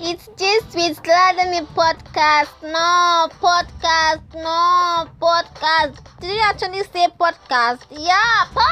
It's just with Vladimir podcast. No, podcast. No, podcast. Did you actually say podcast? Yeah, podcast.